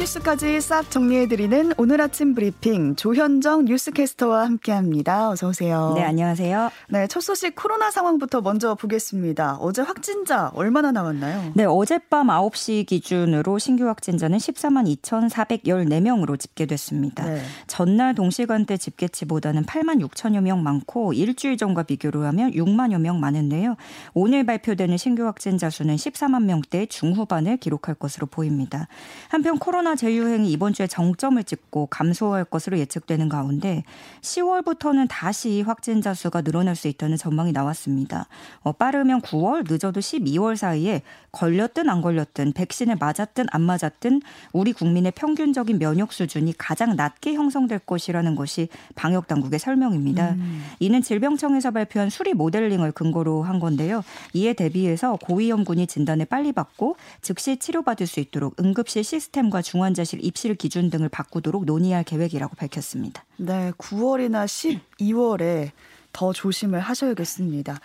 뉴스까지 싹 정리해드리는 오늘 아침 브리핑 조현정 뉴스캐스터와 함께합니다. 어서 오세요. 네, 안녕하세요. 네, 첫 소식 코로나 상황부터 먼저 보겠습니다. 어제 확진자 얼마나 나왔나요? 네, 어젯밤 9시 기준으로 신규 확진자는 14만 2,414명으로 집계됐습니다. 네. 전날 동시간대 집계치보다는 8만 6천여 명 많고 일주일 전과 비교로 하면 6만여 명 많은데요. 오늘 발표되는 신규 확진자 수는 14만 명대 중후반을 기록할 것으로 보입니다. 한편 코로나 재유행이 이번 주에 정점을 찍고 감소할 것으로 예측되는 가운데 10월부터는 다시 확진자 수가 늘어날 수 있다는 전망이 나왔습니다. 어, 빠르면 9월, 늦어도 12월 사이에 걸렸든 안 걸렸든 백신을 맞았든 안 맞았든 우리 국민의 평균적인 면역 수준이 가장 낮게 형성될 것이라는 것이 방역 당국의 설명입니다. 음. 이는 질병청에서 발표한 수리 모델링을 근거로 한 건데요. 이에 대비해서 고위험군이 진단을 빨리 받고 즉시 치료받을 수 있도록 응급실 시스템과 중 환자실 입실 기준 등을 바꾸도록 논의할 계획이라고 밝혔습니다. 네, 9월이나 12월에 더 조심을 하셔야겠습니다.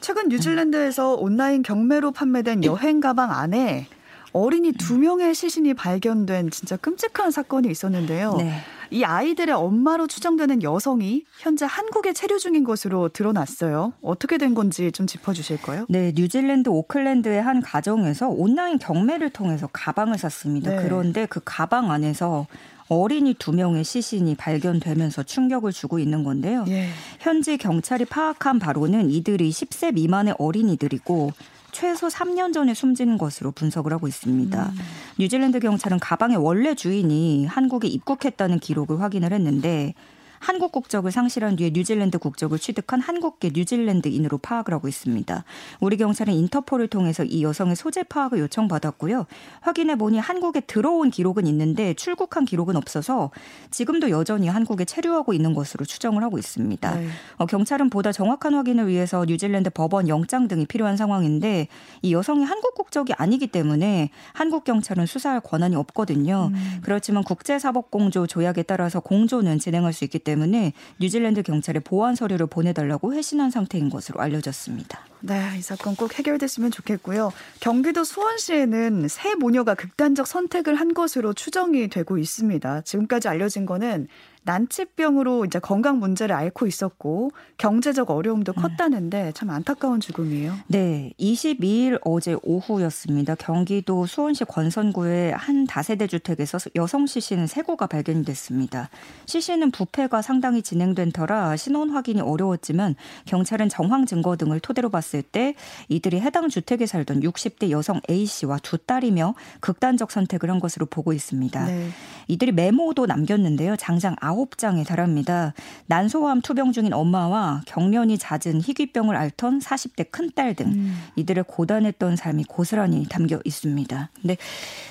최근 뉴질랜드에서 온라인 경매로 판매된 여행 가방 안에 어린이 두 명의 시신이 발견된 진짜 끔찍한 사건이 있었는데요. 네. 이 아이들의 엄마로 추정되는 여성이 현재 한국에 체류 중인 것으로 드러났어요. 어떻게 된 건지 좀 짚어주실까요? 네, 뉴질랜드 오클랜드의 한 가정에서 온라인 경매를 통해서 가방을 샀습니다. 네. 그런데 그 가방 안에서 어린이 두 명의 시신이 발견되면서 충격을 주고 있는 건데요. 예. 현지 경찰이 파악한 바로는 이들이 10세 미만의 어린이들이고 최소 3년 전에 숨진 것으로 분석을 하고 있습니다. 음. 뉴질랜드 경찰은 가방의 원래 주인이 한국에 입국했다는 기록을 확인을 했는데 한국 국적을 상실한 뒤에 뉴질랜드 국적을 취득한 한국계 뉴질랜드인으로 파악을 하고 있습니다. 우리 경찰은 인터폴을 통해서 이 여성의 소재 파악을 요청받았고요. 확인해 보니 한국에 들어온 기록은 있는데 출국한 기록은 없어서 지금도 여전히 한국에 체류하고 있는 것으로 추정을 하고 있습니다. 네. 어, 경찰은 보다 정확한 확인을 위해서 뉴질랜드 법원 영장 등이 필요한 상황인데 이 여성이 한국 국적이 아니기 때문에 한국 경찰은 수사할 권한이 없거든요. 음. 그렇지만 국제사법공조 조약에 따라서 공조는 진행할 수 있기 때문에 때문에 뉴질랜드 경찰에 보안 서류를 보내달라고 회신한 상태인 것으로 알려졌습니다. 네, 이 사건 꼭 해결됐으면 좋겠고요. 경기도 수원시에는 새 모녀가 극단적 선택을 한 것으로 추정이 되고 있습니다. 지금까지 알려진 거는 난치병으로 이제 건강 문제를 앓고 있었고 경제적 어려움도 네. 컸다는데 참 안타까운 죽음이에요. 네, 22일 어제 오후였습니다. 경기도 수원시 권선구의 한 다세대 주택에서 여성 시신은 세 구가 발견됐습니다. 시신은 부패가 상당히 진행된 터라 신원 확인이 어려웠지만 경찰은 정황 증거 등을 토대로 봤을 때 이들이 해당 주택에 살던 60대 여성 A 씨와 두 딸이며 극단적 선택을 한 것으로 보고 있습니다. 네. 이들이 메모도 남겼는데요. 장장 9 장에 달합니다. 난소암 투병 중인 엄마와 경련이 잦은 희귀병을 앓던 40대 큰딸 등 음. 이들의 고단했던 삶이 고스란히 담겨 있습니다. 근데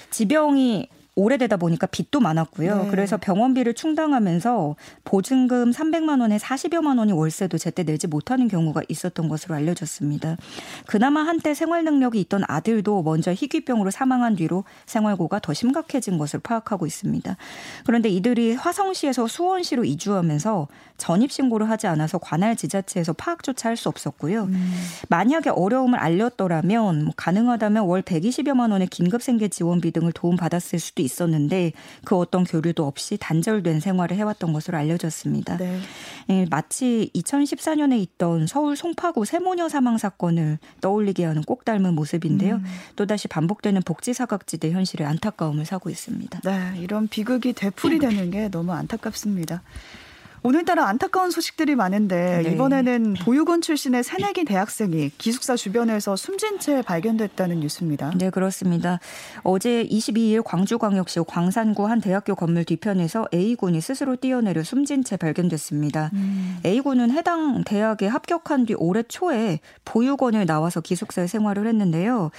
지병이 오래되다 보니까 빚도 많았고요. 네. 그래서 병원비를 충당하면서 보증금 300만 원에 40여만 원이 월세도 제때 내지 못하는 경우가 있었던 것으로 알려졌습니다. 그나마 한때 생활 능력이 있던 아들도 먼저 희귀병으로 사망한 뒤로 생활고가 더 심각해진 것을 파악하고 있습니다. 그런데 이들이 화성시에서 수원시로 이주하면서 전입 신고를 하지 않아서 관할 지자체에서 파악조차 할 수 없었고요. 음. 만약에 어려움을 알렸더라면 뭐 가능하다면 월 120여만 원의 긴급 생계 지원비 등을 도움받았을 수도 있었는데 그 어떤 교류도 없이 단절된 생활을 해왔던 것으로 알려졌습니다. 네. 예, 마치 2014년에 있던 서울 송파구 세모녀 사망 사건을 떠올리게 하는 꼭 닮은 모습인데요. 음. 또다시 반복되는 복지 사각지대 현실에 안타까움을 사고 있습니다. 네, 이런 비극이 되풀이 되는 게 너무 안타깝습니다. 오늘따라 안타까운 소식들이 많은데 네. 이번에는 보육원 출신의 새내기 대학생이 기숙사 주변에서 숨진 채 발견됐다는 뉴스입니다. 네, 그렇습니다. 어제 22일 광주광역시 광산구 한 대학교 건물 뒤편에서 A군이 스스로 뛰어내려 숨진 채 발견됐습니다. 음. A군은 해당 대학에 합격한 뒤 올해 초에 보육원을 나와서 기숙사에 생활을 했는데요.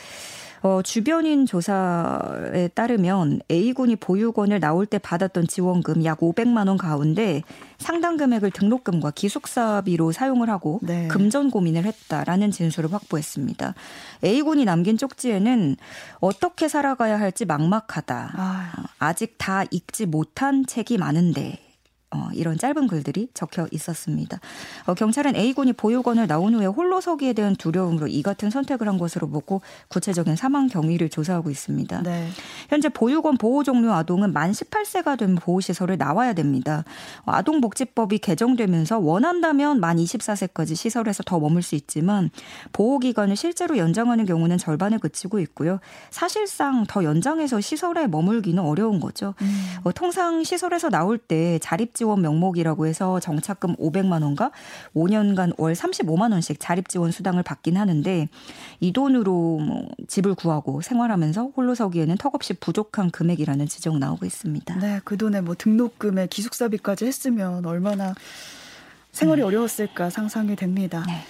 어, 주변인 조사에 따르면 A군이 보육원을 나올 때 받았던 지원금 약 500만 원 가운데 상당 금액을 등록금과 기숙사비로 사용을 하고 네. 금전 고민을 했다라는 진술을 확보했습니다. A군이 남긴 쪽지에는 어떻게 살아가야 할지 막막하다. 아. 아직 다 읽지 못한 책이 많은데 어, 이런 짧은 글들이 적혀 있었습니다. 어, 경찰은 A군이 보육원을 나온 후에 홀로 서기에 대한 두려움으로 이 같은 선택을 한 것으로 보고 구체적인 사망 경위를 조사하고 있습니다. 네. 현재 보육원 보호 종료 아동은 만 18세가 되면 보호시설을 나와야 됩니다. 아동복지법이 개정되면서 원한다면 만 24세까지 시설에서 더 머물 수 있지만 보호기간을 실제로 연장하는 경우는 절반에 그치고 있고요. 사실상 더 연장해서 시설에 머물기는 어려운 거죠. 음. 어, 통상 시설에서 나올 때 자립 지원 명목이라고 해서 정착금 500만 원과 5년간 월 35만 원씩 자립 지원 수당을 받긴 하는데 이 돈으로 뭐 집을 구하고 생활하면서 홀로 서기에는 턱없이 부족한 금액이라는 지적 나오고 있습니다. 네, 그 돈에 뭐 등록금에 기숙사비까지 했으면 얼마나 생활이 음. 어려웠을까 상상이 됩니다. 네.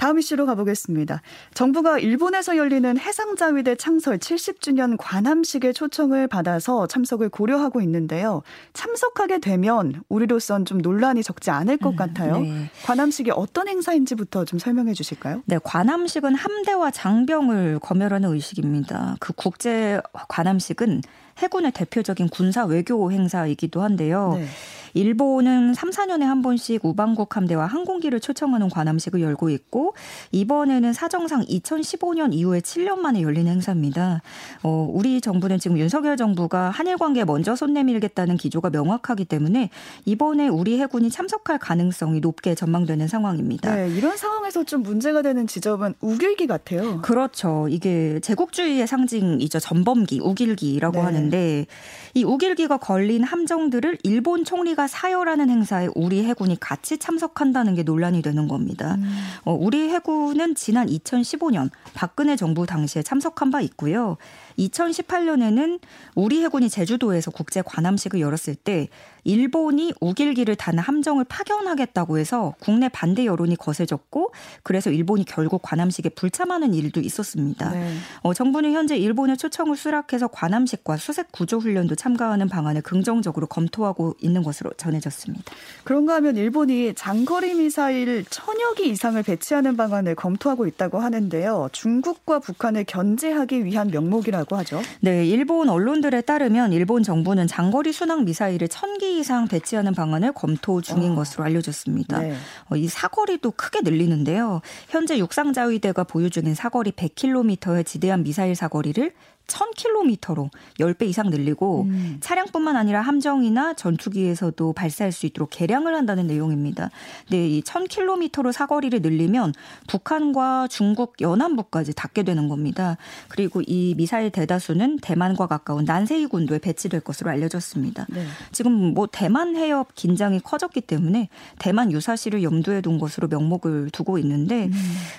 다음 이슈로 가보겠습니다. 정부가 일본에서 열리는 해상자위대 창설 70주년 관함식의 초청을 받아서 참석을 고려하고 있는데요. 참석하게 되면 우리로선 좀 논란이 적지 않을 것 음, 같아요. 네. 관함식이 어떤 행사인지부터 좀 설명해 주실까요? 네, 관함식은 함대와 장병을 검열하는 의식입니다. 그 국제 관함식은 해군의 대표적인 군사 외교 행사이기도 한데요. 네. 일본은 3, 4년에 한 번씩 우방국 함대와 항공기를 초청하는 관함식을 열고 있고 이번에는 사정상 2015년 이후에 7년 만에 열린 행사입니다. 어, 우리 정부는 지금 윤석열 정부가 한일 관계에 먼저 손 내밀겠다는 기조가 명확하기 때문에 이번에 우리 해군이 참석할 가능성이 높게 전망되는 상황입니다. 네, 이런 상황에서 좀 문제가 되는 지점은 우길기 같아요. 그렇죠. 이게 제국주의의 상징이죠. 전범기, 우길기라고 네. 하는 데 이 우길기가 걸린 함정들을 일본 총리가 사열하는 행사에 우리 해군이 같이 참석한다는 게 논란이 되는 겁니다. 음. 어, 우리 해군은 지난 2015년 박근혜 정부 당시에 참석한 바 있고요. 2018년에는 우리 해군이 제주도에서 국제 관함식을 열었을 때 일본이 우길기를 단 함정을 파견하겠다고 해서 국내 반대 여론이 거세졌고 그래서 일본이 결국 관함식에 불참하는 일도 있었습니다. 네. 어, 정부는 현재 일본의 초청을 수락해서 관함식과 수색 구조 훈련도 참가하는 방안을 긍정적으로 검토하고 있는 것으로 전해졌습니다. 그런가 하면 일본이 장거리 미사일 천여 기 이상을 배치하는 방안을 검토하고 있다고 하는데요. 중국과 북한을 견제하기 위한 명목이라고 하죠. 네, 일본 언론들에 따르면 일본 정부는 장거리 순항 미사일을 천기 이상 배치하는 방안을 검토 중인 어. 것으로 알려졌습니다. 네. 어, 이 사거리도 크게 늘리는데요. 현재 육상자위대가 보유 중인 사거리 100km의 지대한 미사일 사거리를 1000km로 10배 이상 늘리고 음. 차량뿐만 아니라 함정이나 전투기에서도 발사할 수 있도록 개량을 한다는 내용입니다. 네, 이 1000km로 사거리를 늘리면 북한과 중국 연안부까지 닿게 되는 겁니다. 그리고 이 미사일 대다수는 대만과 가까운 난세이 군도에 배치될 것으로 알려졌습니다. 네. 지금 뭐 대만 해협 긴장이 커졌기 때문에 대만 유사시를 염두에 둔 것으로 명목을 두고 있는데 음.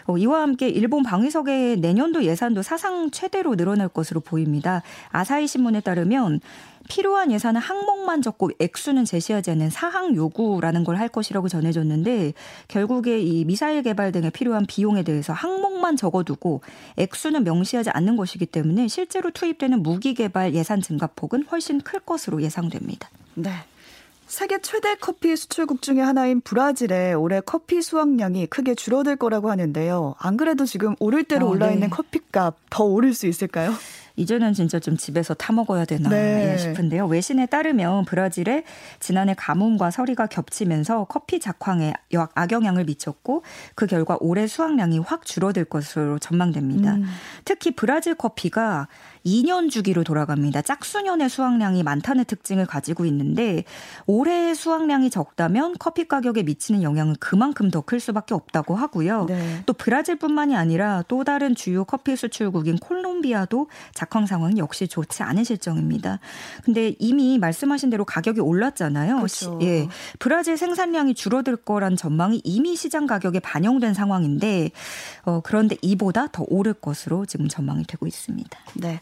어, 이와 함께 일본 방위석의 내년도 예산도 사상 최대로 늘어날 것으로 보입니다. 아사히 신문에 따르면 필요한 예산은 항목만 적고 액수는 제시하지 않는 사항 요구라는 걸 할 것이라고 전해졌는데 결국에 이 미사일 개발 등에 필요한 비용에 대해서 항목만 적어두고 액수는 명시하지 않는 것이기 때문에 실제로 투입되는 무기 개발 예산 증가폭은 훨씬 클 것으로 예상됩니다. 네. 세계 최대 커피 수출국 중의 하나인 브라질의 올해 커피 수확량이 크게 줄어들 거라고 하는데요. 안 그래도 지금 오를 대로 어, 올라 있는 네. 커피값 더 오를 수 있을까요? 이제는 진짜 좀 집에서 타 먹어야 되나 네. 싶은데요. 외신에 따르면 브라질에 지난해 가뭄과 서리가 겹치면서 커피 작황에 악영향을 미쳤고 그 결과 올해 수확량이 확 줄어들 것으로 전망됩니다. 음. 특히 브라질 커피가 2년 주기로 돌아갑니다. 짝수년의 수확량이 많다는 특징을 가지고 있는데 올해 수확량이 적다면 커피 가격에 미치는 영향은 그만큼 더 클 수밖에 없다고 하고요. 네. 또 브라질뿐만이 아니라 또 다른 주요 커피 수출국인 콜롬비아도 작황 상황 역시 좋지 않은 실정입니다. 근데 이미 말씀하신 대로 가격이 올랐잖아요. 그렇죠. 예. 브라질 생산량이 줄어들 거란 전망이 이미 시장 가격에 반영된 상황인데 어 그런데 이보다 더 오를 것으로 지금 전망이 되고 있습니다. 네.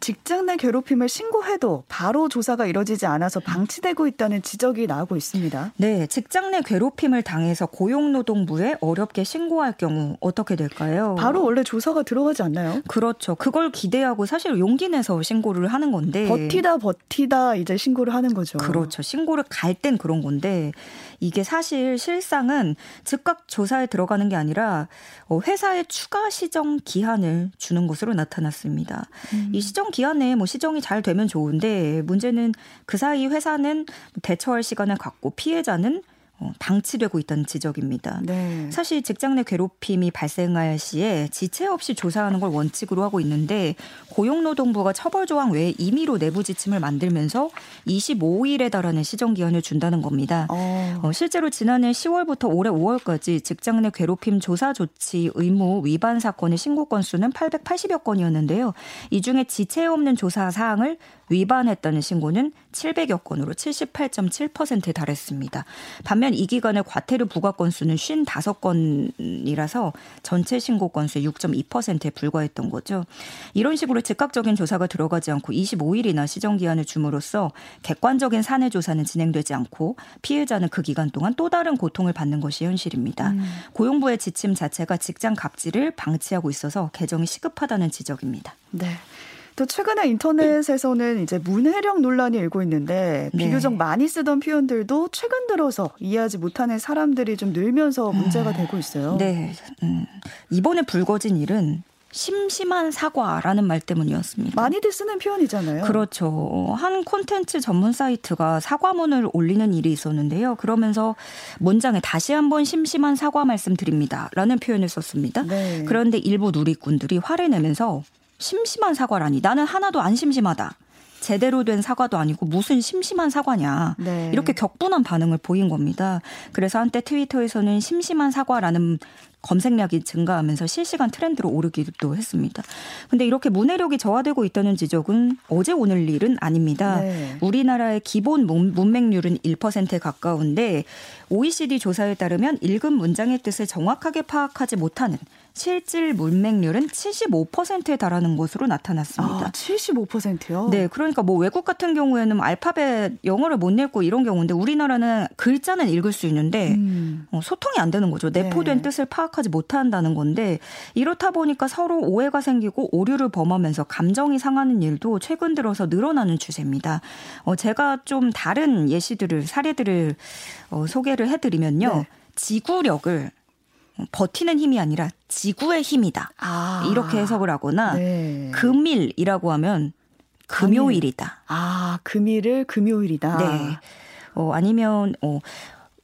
직장 내 괴롭힘을 신고해도 바로 조사가 이뤄지지 않아서 방치되고 있다는 지적이 나오고 있습니다. 네, 직장 내 괴롭힘을 당해서 고용노동부에 어렵게 신고할 경우 어떻게 될까요? 바로 원래 조사가 들어가지 않나요? 그렇죠. 그걸 기대하고 사실 용기 내서 신고를 하는 건데 버티다 버티다 이제 신고를 하는 거죠. 그렇죠. 신고를 갈 땐 그런 건데 이게 사실 실상은 즉각 조사에 들어가는 게 아니라 어, 회사에 추가 시정 기한을 주는 것으로 나타났습니다. 음. 이 시정 일정 기한 내에 뭐 시정이 잘 되면 좋은데 문제는 그 사이 회사는 대처할 시간을 갖고 피해자는 어, 방치되고 있다는 지적입니다. 네. 사실 직장 내 괴롭힘이 발생할 시에 지체 없이 조사하는 걸 원칙으로 하고 있는데 고용노동부가 처벌 조항 외에 임의로 내부 지침을 만들면서 25일에 달하는 시정 기한을 준다는 겁니다. 어. 어, 실제로 지난해 10월부터 올해 5월까지 직장 내 괴롭힘 조사 조치 의무 위반 사건의 신고 건수는 880여 건이었는데요. 이 중에 지체 없는 조사 사항을 위반했다는 신고는 700여 건으로 78.7%에 달했습니다. 반면 이 기간의 과태료 부과 건수는 55건이라서 전체 신고 건수의 6.2%에 불과했던 거죠. 이런 식으로 즉각적인 조사가 들어가지 않고 25일이나 시정 기한을 줌으로써 객관적인 사내 조사는 진행되지 않고 피해자는 그 기간 동안 또 다른 고통을 받는 것이 현실입니다. 음. 고용부의 지침 자체가 직장 갑질을 방치하고 있어서 개정이 시급하다는 지적입니다. 네. 또 최근에 인터넷에서는 이제 문해력 논란이 일고 있는데 네. 비교적 많이 쓰던 표현들도 최근 들어서 이해하지 못하는 사람들이 좀 늘면서 문제가 음. 되고 있어요. 네. 음. 이번에 불거진 일은 심심한 사과라는 말 때문이었습니다. 많이들 쓰는 표현이잖아요. 그렇죠. 한 콘텐츠 전문 사이트가 사과문을 올리는 일이 있었는데요. 그러면서 문장에 다시 한번 심심한 사과 말씀드립니다. 라는 표현을 썼습니다. 네. 그런데 일부 누리꾼들이 화를 내면서 심심한 사과라니 나는 하나도 안 심심하다. 제대로 된 사과도 아니고 무슨 심심한 사과냐. 네. 이렇게 격분한 반응을 보인 겁니다. 그래서 한때 트위터에서는 심심한 사과라는 검색량이 증가하면서 실시간 트렌드로 오르기도 했습니다. 근데 이렇게 문해력이 저하되고 있다는 지적은 어제 오늘 일은 아닙니다. 네. 우리나라의 기본 문맹률은 1%에 가까운데 OECD 조사에 따르면 읽은 문장의 뜻을 정확하게 파악하지 못하는 실질 문맹률은 75%에 달하는 것으로 나타났습니다. 아, 75%요? 네, 그러니까 뭐 외국 같은 경우에는 알파벳 영어를 못 냈고 이런 경우인데 우리나라는 글자는 읽을 수 있는데 음. 어, 소통이 안 되는 거죠. 내포된 네. 뜻을 파악하지 못한다는 건데 이렇다 보니까 서로 오해가 생기고 오류를 범하면서 감정이 상하는 일도 최근 들어서 늘어나는 추세입니다. 어, 제가 좀 다른 예시들을 사례들을 어, 소개를 해드리면요. 네. 지구력을 버티는 힘이 아니라 지구의 힘이다. 아. 이렇게 해석을 하거나 네. 금일이라고 하면 금요일이다. 아, 금일을 금요일이다. 네. 어, 아니면 어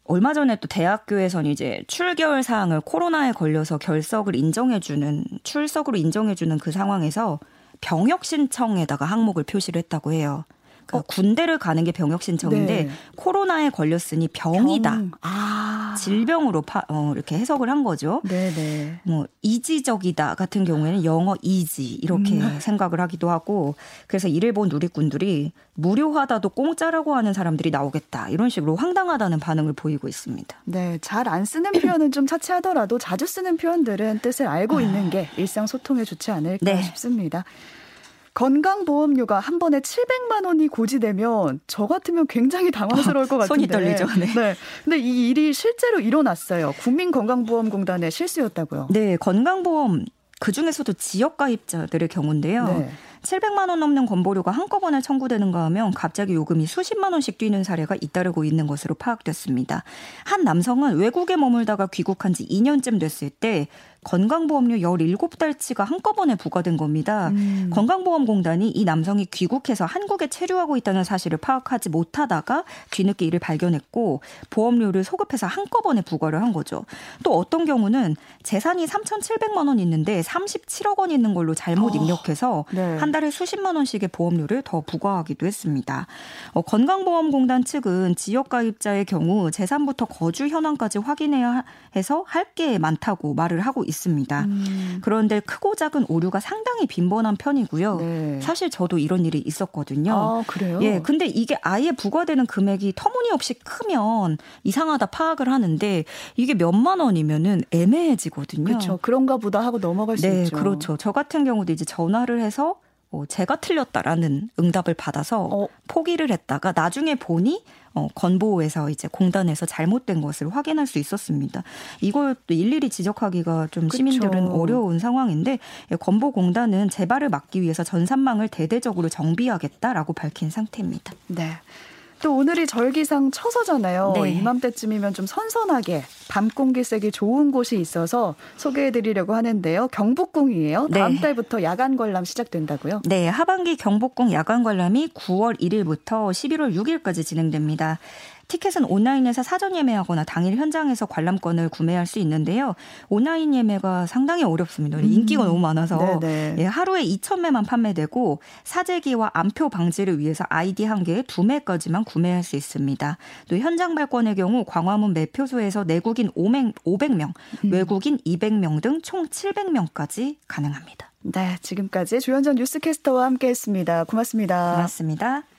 얼마 전에 또 대학교에서는 이제 출결 사항을 코로나에 걸려서 결석을 인정해주는 출석으로 인정해주는 그 상황에서 병역 신청에다가 항목을 표시를 했다고 해요. 그러니까 어. 군대를 가는 게 병역 신청인데 네. 코로나에 걸렸으니 병이다. 병. 아. 질병으로 파, 어, 이렇게 해석을 한 거죠. 네네. 네. 뭐 이지적이다 같은 경우에는 영어 이지 이렇게 음. 생각을 하기도 하고 그래서 이를 본 누리꾼들이 무료하다도 공짜라고 하는 사람들이 나오겠다 이런 식으로 황당하다는 반응을 보이고 있습니다. 네, 잘 안 쓰는 표현은 좀 차치하더라도 자주 쓰는 표현들은 뜻을 알고 있는 게 일상 소통에 좋지 않을까 네. 싶습니다. 건강보험료가 한 번에 700만 원이 고지되면 저 같으면 굉장히 당황스러울 것 같은데. 손이 떨리죠. 네. 네. 근데 이 일이 실제로 일어났어요. 국민건강보험공단의 실수였다고요. 네, 건강보험 그 중에서도 지역 가입자들의 경우인데요. 네. 700만 원 넘는 건보료가 한꺼번에 청구되는가 하면 갑자기 요금이 수십만 원씩 뛰는 사례가 잇따르고 있는 것으로 파악됐습니다. 한 남성은 외국에 머물다가 귀국한 지 2년쯤 됐을 때 건강보험료 17달치가 한꺼번에 부과된 겁니다. 음. 건강보험공단이 이 남성이 귀국해서 한국에 체류하고 있다는 사실을 파악하지 못하다가 뒤늦게 이를 발견했고 보험료를 소급해서 한꺼번에 부과를 한 거죠. 또 어떤 경우는 재산이 3,700만 원 있는데 37억 원 있는 걸로 잘못 어, 입력해서 네. 한 달에 수십만 원씩의 보험료를 더 부과하기도 했습니다. 어, 건강보험공단 측은 지역가입자의 경우 재산부터 거주 현황까지 확인해야 해서 할 게 많다고 말을 하고 있습니다. 음. 그런데 크고 작은 오류가 상당히 빈번한 편이고요. 네. 사실 저도 이런 일이 있었거든요. 아, 그래요? 예. 근데 이게 아예 부과되는 금액이 터무니없이 크면 이상하다 파악을 하는데 이게 몇만 원이면은 애매해지거든요. 그렇죠. 그런가 보다 하고 넘어갈 수 네, 있죠. 그렇죠. 저 같은 경우도 이제 전화를 해서 어, 제가 틀렸다라는 응답을 받아서 어. 포기를 했다가 나중에 보니 어, 건보에서 이제 공단에서 잘못된 것을 확인할 수 있었습니다. 이걸 또 일일이 지적하기가 좀 그쵸. 시민들은 어려운 상황인데 예, 건보 공단은 재발을 막기 위해서 전산망을 대대적으로 정비하겠다라고 밝힌 상태입니다. 네. 또 오늘이 절기상 처서잖아요. 네. 이맘때쯤이면 좀 선선하게 밤 공기색이 좋은 곳이 있어서 소개해드리려고 하는데요. 경복궁이에요. 다음 네. 달부터 야간 관람 시작된다고요? 네, 하반기 경복궁 야간 관람이 9월 1일부터 11월 6일까지 진행됩니다. 티켓은 온라인에서 사전 예매하거나 당일 현장에서 관람권을 구매할 수 있는데요. 온라인 예매가 상당히 어렵습니다. 음. 인기가 너무 많아서 예, 하루에 2,000매만 판매되고 사재기와 암표 방지를 위해서 아이디 한 개에 두 매까지만 구매할 수 있습니다. 또 현장 발권의 경우 광화문 매표소에서 내국인 500 명, 음. 외국인 200명 등 총 700명까지 가능합니다. 네, 지금까지 조현정 뉴스캐스터와 함께했습니다. 고맙습니다. 고맙습니다.